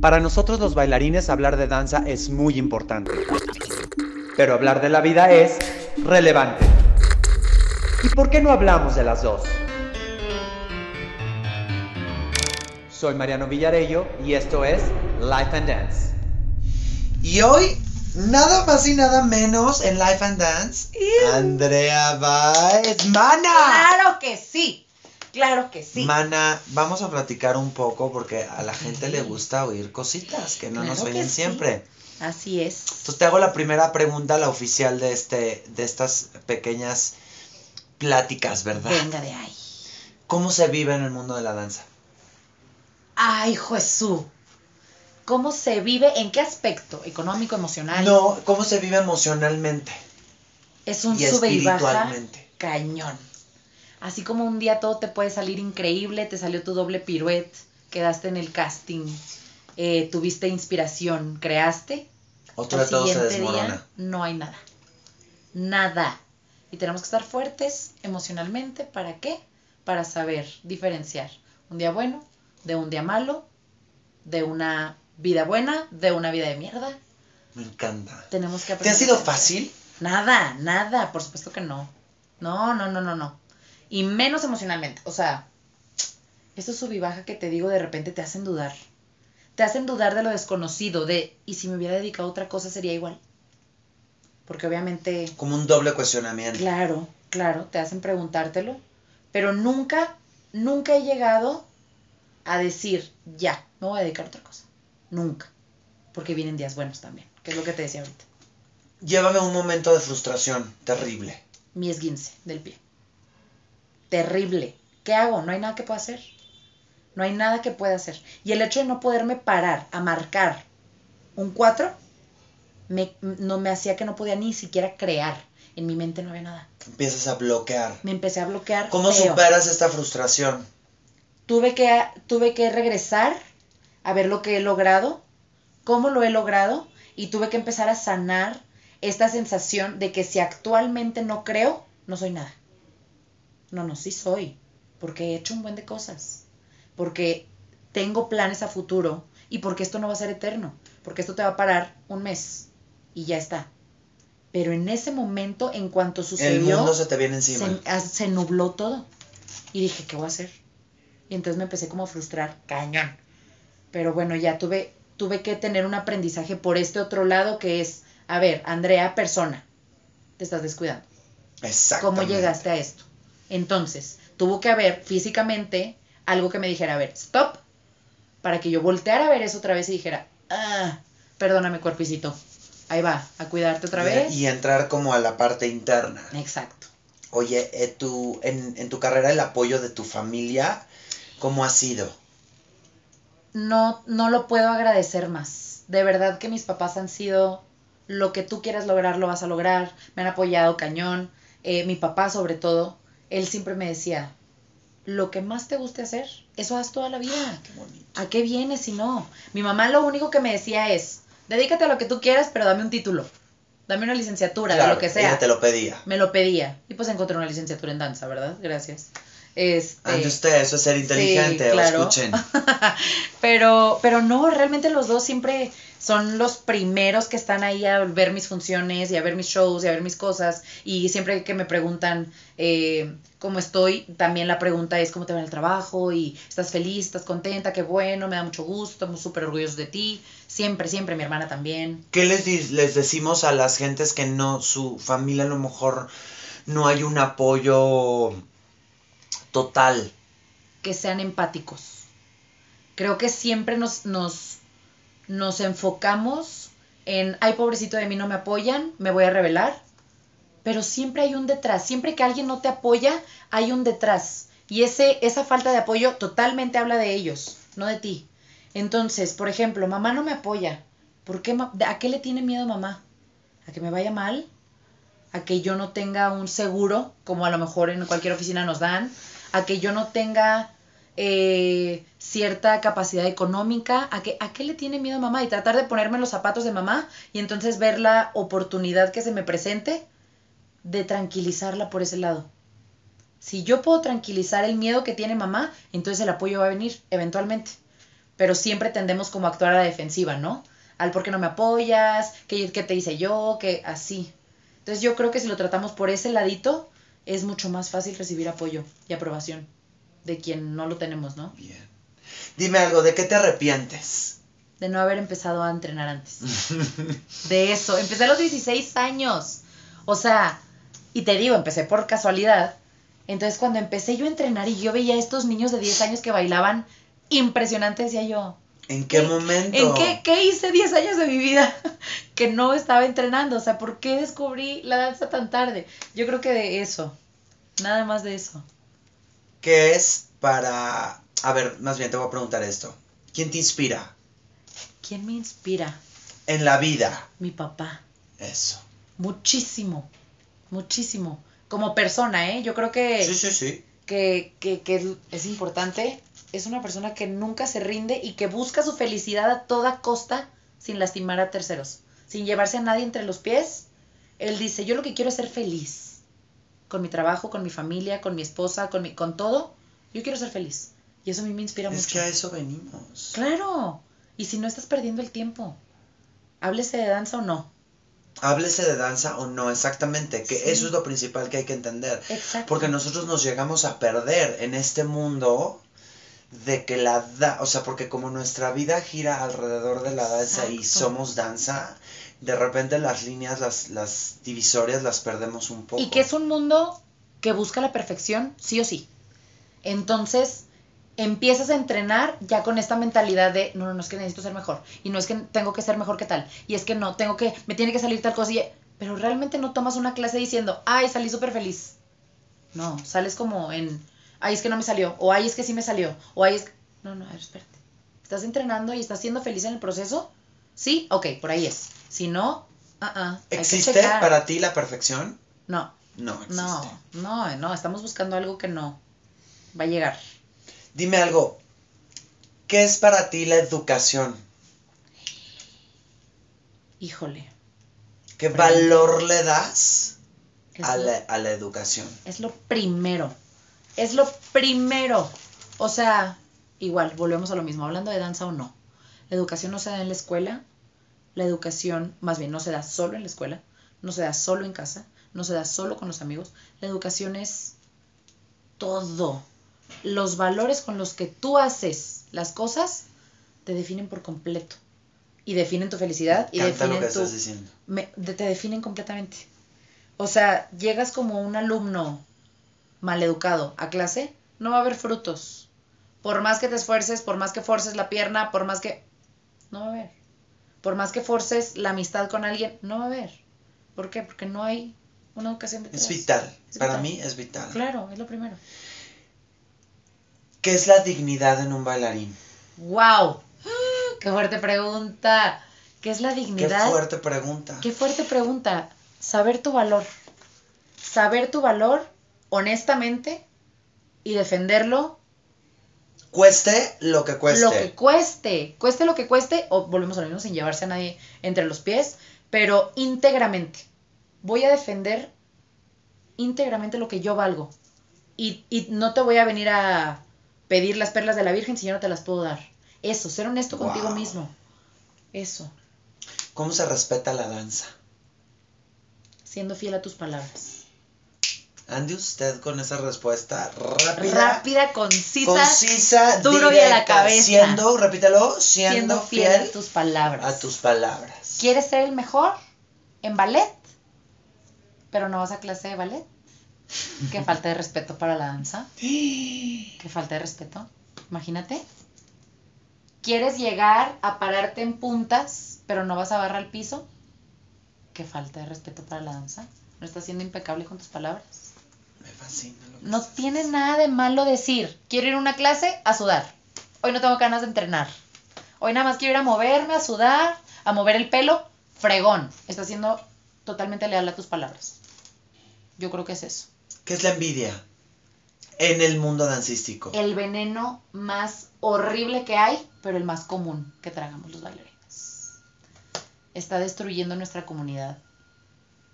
Para nosotros los bailarines hablar de danza es muy importante. Pero hablar de la vida es relevante. ¿Y por qué no hablamos de las dos? Soy Mariano Villarello y esto es Life and Dance. Y hoy, nada más y nada menos en Life and Dance, Andrea Baez, Mana. Claro que sí. Claro que sí. Mana, vamos a platicar un poco porque a la gente le gusta oír cositas que no nos Claro oyen sí. siempre. Así es. Entonces te hago la primera pregunta, la oficial de este, de estas pequeñas pláticas, ¿verdad? Venga de ahí. ¿Cómo se vive en el mundo de la danza? Ay, Jesús. ¿Cómo se vive? ¿En qué aspecto? ¿Económico, emocional? No, ¿cómo se vive emocionalmente? Es un y sube y baja espiritualmente. cañón. Así como un día todo te puede salir increíble, te salió tu doble piruet, quedaste en el casting, eh, tuviste inspiración, creaste. Otro todo se desmorona. día no hay nada. Nada. Y tenemos que estar fuertes emocionalmente. ¿Para qué? Para saber diferenciar un día bueno de un día malo, de una vida buena, de una vida de mierda. Me encanta. Tenemos que ¿Te aprender. ha sido fácil? Nada, nada, por supuesto que no. No, no, no, no, no. Y menos emocionalmente. O sea, esos sub y baja que te digo de repente te hacen dudar. Te hacen dudar de lo desconocido, de, ¿y si me hubiera dedicado a otra cosa sería igual? Porque obviamente, Como un doble cuestionamiento. claro, claro, te hacen preguntártelo. Pero nunca, nunca he llegado a decir, ya, me voy a dedicar a otra cosa. Nunca. Porque vienen días buenos también, que es lo que te decía ahorita. Llévame a un momento de frustración terrible. mi esguince del pie. Terrible. ¿Qué hago? No hay nada que pueda hacer. No hay nada que pueda hacer. Y el hecho de no poderme parar a marcar un 4 me, no me hacía que no podía ni siquiera crear. En mi mente no había nada. Empiezas a bloquear. Me empecé a bloquear. ¿Cómo feo. superas esta frustración? Tuve que, tuve que regresar a ver lo que he logrado, cómo lo he logrado, y tuve que empezar a sanar esta sensación de que si actualmente no creo, no soy nada. No, no, sí soy, porque he hecho un buen de cosas, porque tengo planes a futuro y porque esto no va a ser eterno, porque esto te va a parar un mes y ya está. Pero en ese momento, en cuanto El sucedió, mundo se te viene encima. se, ah, se nubló todo. Y dije, ¿qué voy a hacer? Y entonces me empecé como a frustrar, cañón. Pero bueno, ya tuve, tuve que tener un aprendizaje por este otro lado que es, a ver, Andrea, persona, te estás descuidando. ¿Cómo Exactamente. llegaste a esto? Entonces, tuvo que haber físicamente algo que me dijera, a ver, stop, para que yo volteara a ver eso otra vez y dijera, ah, perdóname, cuerpicito. Ahí va, a cuidarte otra vez. Y entrar como a la parte interna. Exacto. Oye, eh, tu, en, en tu carrera el apoyo de tu familia, ¿cómo ha sido? no, no lo puedo agradecer más. De verdad que mis papás han sido lo que tú quieras lograr, lo vas a lograr. Me han apoyado cañón. Eh, mi papá sobre todo, él siempre me decía, lo que más te guste hacer, eso haz toda la vida. Qué bonito. ¿A qué vienes si no? Mi mamá lo único que me decía es, dedícate a lo que tú quieras, pero dame un título. Dame una licenciatura, de lo que sea. Ella te lo pedía. Me lo pedía. Y pues encontré una licenciatura en danza, ¿verdad? Gracias. Este, Ante usted, eso es ser inteligente, sí, o claro. escuchen. pero, pero no, realmente los dos siempre son los primeros que están ahí a ver mis funciones y a ver mis shows y a ver mis cosas. Y siempre que me preguntan eh, cómo estoy, también la pregunta es cómo te va en el trabajo y estás feliz, estás contenta, qué bueno, me da mucho gusto, estamos súper orgullosos de ti. Siempre, siempre, mi hermana también. ¿Qué les, les decimos a las gentes que no, su familia a lo mejor no hay un apoyo total? que sean empáticos. Creo que siempre nos, nos, nos enfocamos en, ay, pobrecito de mí, no me apoyan, me voy a revelar. Pero siempre hay un detrás, siempre que alguien no te apoya, hay un detrás. Y ese, esa falta de apoyo totalmente habla de ellos, no de ti. Entonces, por ejemplo, mamá no me apoya. ¿Por qué, ¿A qué le tiene miedo mamá? ¿A que me vaya mal? ¿A que yo no tenga un seguro, como a lo mejor en cualquier oficina nos dan? ¿A que yo no tenga eh, cierta capacidad económica? ¿A, que, ¿A qué le tiene miedo mamá? Y tratar de ponerme los zapatos de mamá y entonces ver la oportunidad que se me presente de tranquilizarla por ese lado. Si yo puedo tranquilizar el miedo que tiene mamá, entonces el apoyo va a venir eventualmente. pero siempre tendemos como a actuar a la defensiva, ¿no? Al por qué no me apoyas, qué, qué te hice yo, que así. Entonces yo creo que si lo tratamos por ese ladito, es mucho más fácil recibir apoyo y aprobación de quien no lo tenemos, ¿no? Bien. Dime algo, ¿de qué te arrepientes? De no haber empezado a entrenar antes. De eso, empecé a los 16 años. O sea, y te digo, empecé por casualidad. Entonces cuando empecé yo a entrenar y yo veía a estos niños de 10 años que bailaban impresionante, decía yo, ¿En qué, ¿Qué- momento? ¿en qué, qué hice 10 años de mi vida que no estaba entrenando? O sea, ¿por qué descubrí la danza tan tarde? Yo creo que de eso, nada más de eso. ¿Qué es para... A ver, más bien te voy a preguntar esto. ¿Quién te inspira ¿Quién me inspira? en la vida? Mi papá. Eso. Muchísimo, muchísimo. Como persona, ¿eh? Yo creo que... Sí, sí, sí. que, que, que es, es importante, es una persona que nunca se rinde y que busca su felicidad a toda costa sin lastimar a terceros, sin llevarse a nadie entre los pies. Él dice, yo lo que quiero es ser feliz con mi trabajo, con mi familia, con mi esposa, con, mi, con todo. Yo quiero ser feliz. Y eso a mí me inspira Es mucho. que a eso venimos. Claro. Y si no estás perdiendo el tiempo, háblese de danza o no. Háblese de danza o no, exactamente. Que Sí. eso es lo principal que hay que entender. Exacto. Porque nosotros nos llegamos a perder en este mundo de que la da, o sea, porque como nuestra vida gira alrededor de la danza y somos danza, de repente las líneas, las, las divisorias las perdemos un poco. Y que es un mundo que busca la perfección, sí o sí. Entonces, empiezas a entrenar ya con esta mentalidad de, no, no, no es que necesito ser mejor. Y no es que tengo que ser mejor que tal. Y es que no, tengo que, me tiene que salir tal cosa. Y, pero realmente no tomas una clase diciendo, ay, salí súper feliz. No, sales como en, ay, es que no me salió. O ay, es que sí me salió. O ay, es que... No, no, a ver, espérate. ¿Estás entrenando y estás siendo feliz en el proceso? Sí, ok, por ahí es. Si no, ah, ah, ¿Existe para ti la perfección? No, No existe. no, no, no, estamos buscando algo que no va a llegar. Dime algo. ¿Qué es para ti la educación? Híjole, ¿Qué valor le das a la, a la educación? es lo primero, es lo primero. O sea, igual, volvemos a lo mismo, hablando de danza o no. La educación no se da en la escuela, la educación, más bien, no se da solo en la escuela, no se da solo en casa, no se da solo con los amigos. La educación es todo. Los valores con los que tú haces las cosas te definen por completo. Y definen tu felicidad y Me encanta lo definen que tu, estás diciendo. me- te definen completamente. O sea, llegas como un alumno maleducado a clase, no va a haber frutos. Por más que te esfuerces, por más que forces la pierna, por más que... No va a haber. Por más que forces la amistad con alguien, no va a haber. ¿Por qué? Porque no hay una educación detrás. Es vital. Es Para vital. mí es vital. Claro, es lo primero. ¿Qué es la dignidad en un bailarín? ¡Wow! ¡Qué fuerte pregunta! ¿Qué es la Qué dignidad? fuerte pregunta. Qué fuerte pregunta. Saber tu valor. Saber tu valor honestamente y defenderlo Cueste lo que cueste. lo que cueste. Cueste lo que cueste, o volvemos a lo mismo sin llevarse a nadie entre los pies, pero íntegramente. Voy a defender íntegramente lo que yo valgo. Y, y no te voy a venir a pedir las perlas de la Virgen si yo no te las puedo dar. Eso, ser honesto contigo mismo. Eso, ¿Cómo se respeta la danza? siendo fiel a tus palabras. Ande usted con esa respuesta rápida, Rápida, concisa, concisa, duro y a la directa, cabeza. Siendo, repítalo, siendo, siendo fiel, fiel a tus palabras. a tus palabras. ¿Quieres ser el mejor en ballet? Pero no vas a clase de ballet. Qué falta de respeto para la danza. Qué falta de respeto. Imagínate. ¿Quieres llegar a pararte en puntas, pero no vas a barrar el piso? Qué falta de respeto para la danza. No estás siendo impecable con tus palabras. Me fascina lo que No tiene nada de malo decir, quiero ir a una clase a sudar. Hoy no tengo ganas de entrenar. Hoy nada más quiero ir a moverme, a sudar, a mover el pelo. Fregón. Estás siendo totalmente leal a tus palabras. Yo creo que es eso. ¿Qué es la envidia en el mundo dancístico? El veneno más horrible que hay, pero el más común que tragamos los bailarines. Está destruyendo nuestra comunidad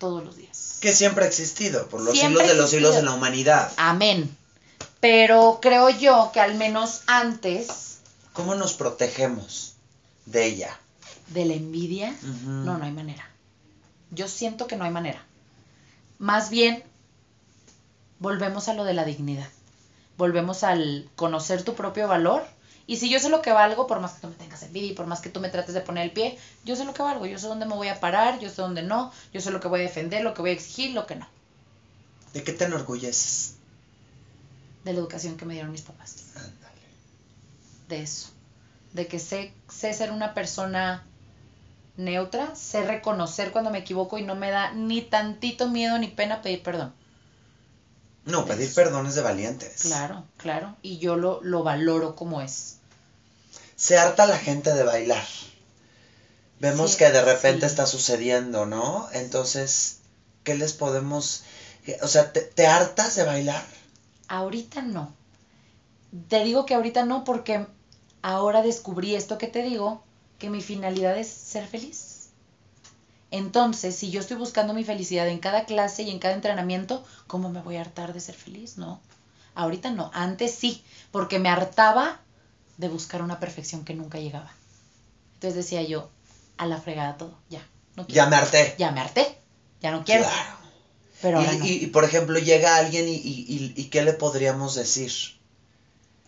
todos los días. Que siempre ha existido, por los Siempre siglos de los siglos existido. la humanidad. Amén. Pero creo yo que al menos antes ¿Cómo nos protegemos de ella? De la envidia, no, no hay manera. Yo siento que no hay manera. Más bien, volvemos a lo de la dignidad. Volvemos al conocer tu propio valor. Y si yo sé lo que valgo, por más que tú me tengas envidia y por más que tú me trates de poner el pie, yo sé lo que valgo. Yo sé dónde me voy a parar, yo sé dónde no, yo sé lo que voy a defender, lo que voy a exigir, lo que no. ¿De qué te enorgulleces? De la educación que me dieron mis papás. Ándale. de eso, de que sé, sé ser una persona neutra, sé reconocer cuando me equivoco y no me da ni tantito miedo ni pena pedir perdón. No, pedir Eso. perdón es de valientes. Claro, claro, y yo lo, lo valoro como es. Se harta la gente de bailar. Vemos Sí, que de repente sí. está sucediendo, ¿no? Entonces, ¿qué les podemos... qué- O sea, ¿te, te hartas de bailar? Ahorita no. Te digo que ahorita no porque ahora descubrí esto que te digo, que mi finalidad es ser feliz. Entonces, si yo estoy buscando mi felicidad en cada clase y en cada entrenamiento, ¿cómo me voy a hartar de ser feliz? No. Ahorita no. Antes sí, porque me hartaba de buscar una perfección que nunca llegaba. Entonces decía yo, a la fregada todo, ya. No quiero. Ya me harté. Ya me harté. Ya no quiero. Claro. Pero ahora y, no. y- y, por ejemplo, llega alguien y, y, y- y ¿qué le podríamos decir?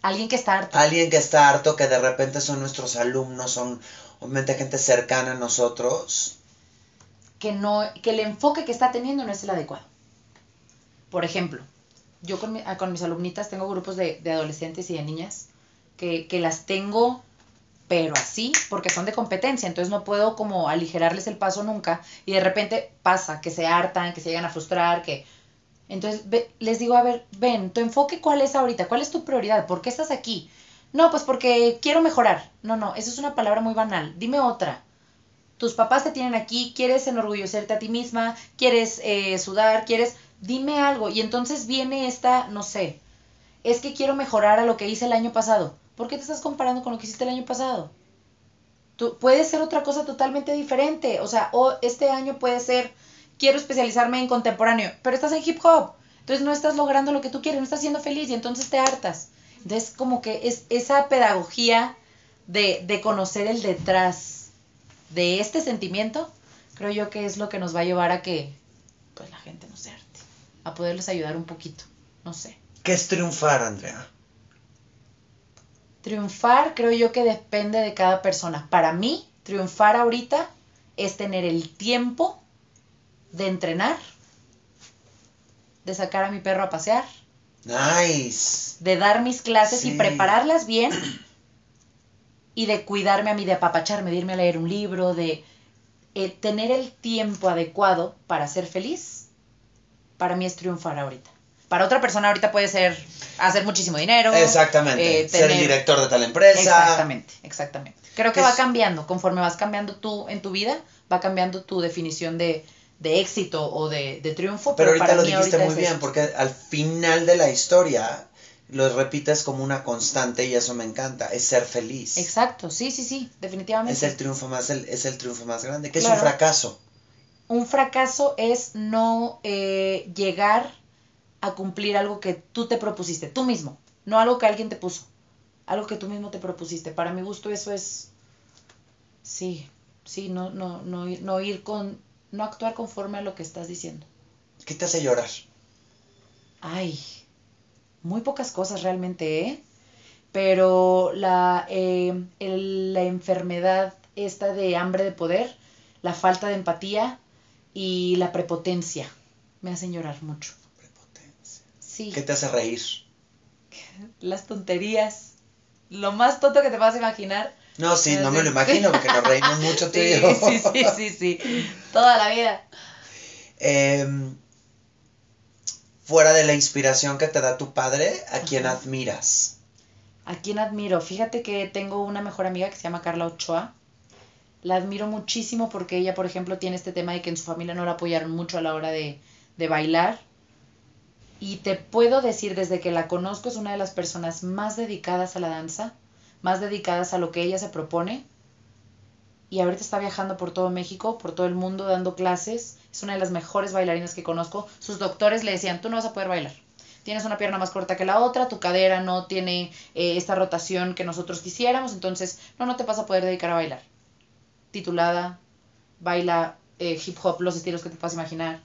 Alguien que está harto. Alguien que está harto, que de repente son nuestros alumnos, son obviamente gente cercana a nosotros. Que no que el enfoque que está teniendo no es el adecuado. Por ejemplo, yo con, mi- ah, con mis alumnitas tengo grupos de, de adolescentes y de niñas que, que las tengo, pero así, porque son de competencia, entonces no puedo como aligerarles el paso nunca y de repente pasa que se hartan, que se llegan a frustrar, que... Entonces les digo, a ver, ven, tu enfoque cuál es ahorita, cuál es tu prioridad, ¿por qué estás aquí? No, pues porque quiero mejorar. No, no, eso es una palabra muy banal. Dime otra tus papás te tienen aquí, quieres enorgullecerte a ti misma, quieres eh, sudar, quieres, dime algo. Y entonces viene esta, no sé, es que quiero mejorar a lo que hice el año pasado. ¿Por qué te estás comparando con lo que hiciste el año pasado? Tú, puede ser otra cosa totalmente diferente. O sea, o este año puede ser, quiero especializarme en contemporáneo, pero estás en hip hop. Entonces no estás logrando lo que tú quieres, no estás siendo feliz y entonces te hartas. Entonces como que es esa pedagogía de, de conocer el detrás de este sentimiento, creo yo que es lo que nos va a llevar a que pues la gente no se arte, a poderles ayudar un poquito, no sé. ¿Qué es triunfar, Andrea? Triunfar creo yo que depende de cada persona. Para mí, triunfar ahorita es tener el tiempo de entrenar, de sacar a mi perro a pasear, Nice. de dar mis clases Sí. y prepararlas bien y de cuidarme a mí, de apapacharme, de irme a leer un libro, de eh, tener el tiempo adecuado para ser feliz, para mí es triunfar ahorita. Para otra persona ahorita puede ser hacer muchísimo dinero. Exactamente. eh, Ser el tener- director de tal empresa. Exactamente, exactamente. Creo que Es- va cambiando, conforme vas cambiando tú en tu vida, va cambiando tu definición de, de éxito o de, de triunfo. Pero ahorita para lo mí dijiste ahorita muy bien, esto. porque al final de la historia lo repites como una constante y eso me encanta, es ser feliz. Exacto, sí, sí, sí, definitivamente. Es el triunfo más, el- es el triunfo más grande, que es un fracaso. Un fracaso es no eh, llegar a cumplir algo que tú te propusiste, tú mismo, no algo que alguien te puso, algo que tú mismo te propusiste. Para mi gusto eso es, sí, sí, no, no, no, ir- no ir con, no actuar conforme a lo que estás diciendo. ¿Qué te hace llorar? Ay, muy pocas cosas realmente, ¿eh? Pero la, eh, el- la enfermedad esta de hambre de poder, la falta de empatía y la prepotencia me hacen llorar mucho. Prepotencia. Sí, ¿Qué te hace reír? las tonterías. Lo más tonto que te vas a imaginar. No, sí, no me lo imagino, porque nos reímos mucho tú y Sí, yo. sí, sí, sí, sí. Toda la vida. Em, fuera de la inspiración que te da tu padre, ¿a quién Ajá. admiras? ¿A quién admiro? Fíjate que tengo una mejor amiga que se llama Carla Ochoa. La admiro muchísimo porque ella, por ejemplo, tiene este tema de que en su familia no la apoyaron mucho a la hora de, de bailar. Y te puedo decir, desde que la conozco, es una de las personas más dedicadas a la danza, más dedicadas a lo que ella se propone. Y ahorita está viajando por todo México, por todo el mundo, dando clases. Es una de las mejores bailarinas que conozco. Sus doctores le decían, tú no vas a poder bailar. tienes una pierna más corta que la otra, tu cadera no tiene eh, esta rotación que nosotros quisiéramos, entonces no, no te vas a poder dedicar a bailar. Titulada, baila eh, hip hop, los estilos que te puedas imaginar.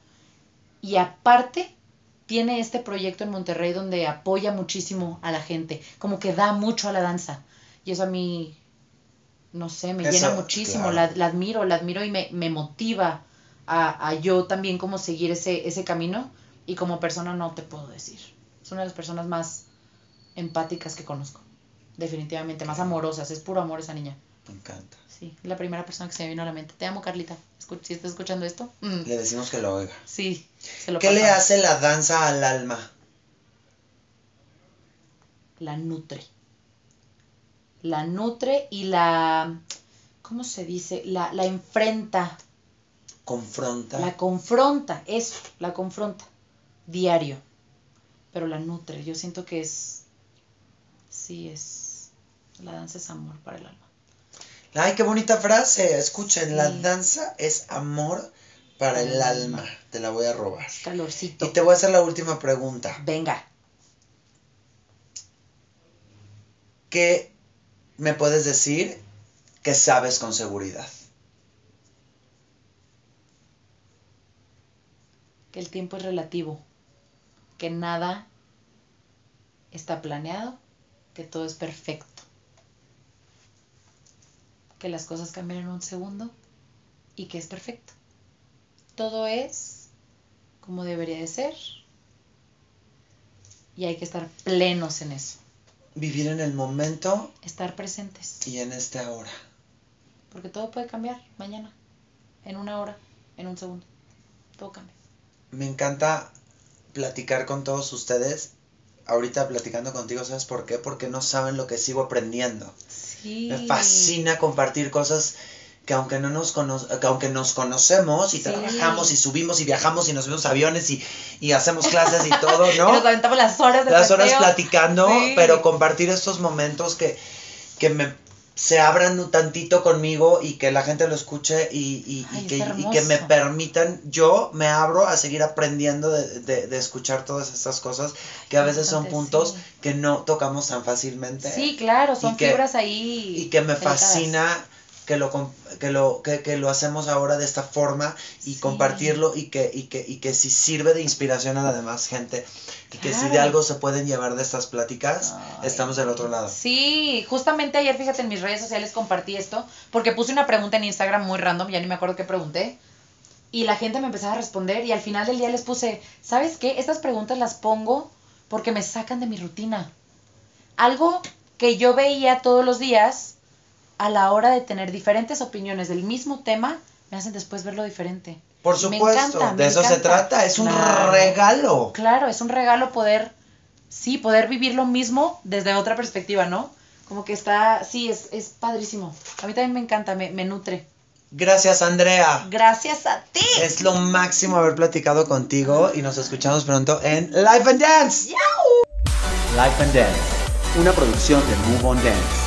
Y aparte, tiene este proyecto en Monterrey donde apoya muchísimo a la gente, como que da mucho a la danza. Y eso a mí, no sé, me Eso, llena muchísimo, claro. la, la admiro, la admiro y me, me motiva a, a yo también como seguir ese, ese camino. Y como persona no te puedo decir. Es una de las personas más empáticas que conozco. Definitivamente, más amorosas. Es puro amor esa niña. Me encanta. Sí, es la primera persona que se me vino a la mente. Te amo, Carlita. Escu- si estás escuchando esto, mm, Le decimos que lo oiga. sí, se lo ¿Qué le hace la danza al alma? la nutre. La nutre y la, ¿cómo se dice? La, la enfrenta, Confronta. la confronta, eso, la confronta, diario. Pero la nutre, yo siento que es, sí, es, la danza es amor para el alma. Ay, qué bonita frase. Escuchen, la danza es amor para el alma. Te la voy a robar. Calorcito. Y te voy a hacer la última pregunta. Venga, ¿Qué me puedes decir que sabes con seguridad? que el tiempo es relativo, que nada está planeado, que todo es perfecto, que las cosas cambian en un segundo y que es perfecto. Todo es como debería de ser y hay que estar plenos en eso, Vivir en el momento estar presentes, y en este ahora. porque todo puede cambiar mañana, en una hora, en un segundo, todo cambia. Me encanta platicar con todos ustedes. Ahorita platicando contigo, ¿sabes por qué? Porque no saben lo que sigo aprendiendo. Sí. Me fascina compartir cosas que aunque no nos cono que aunque nos conocemos y Sí. trabajamos y subimos y viajamos y nos vemos aviones y, y hacemos clases y todo, Y ¿no? nos aventamos las horas de Las horas platicando, Sí. pero compartir estos momentos que, que me se abran un tantito conmigo y que la gente lo escuche y, y- y Ay, que, es y que me permitan, yo me abro a seguir aprendiendo de, de- de escuchar todas estas cosas que a veces son puntos sí. que no tocamos tan fácilmente Sí, claro, son Y que- fibras ahí. y que me fascina que lo que lo que, que lo hacemos ahora de esta forma y Sí. compartirlo y que y que y que si sirve de inspiración a la demás gente y que si de Claro. algo se pueden llevar de estas pláticas Ay. estamos del otro lado Sí, justamente ayer, fíjate, en mis redes sociales compartí esto, porque puse una pregunta en Instagram muy random, ya ni me acuerdo qué pregunté, y la gente me empezaba a responder, y al final del día les puse, ¿sabes qué? Estas preguntas las pongo porque me sacan de mi rutina. Algo que yo veía todos los días, a la hora de tener diferentes opiniones del mismo tema, me hacen después verlo diferente. por supuesto encanta, de eso se trata es un regalo Claro, es un regalo poder, sí, poder vivir lo mismo desde otra perspectiva, ¿no? Como que está, sí, es, es padrísimo. A mí también me encanta, me, me nutre. gracias Andrea Gracias a ti. es lo máximo haber platicado contigo y nos escuchamos pronto en Life and Dance Life and Dance, una producción de Move on Dance.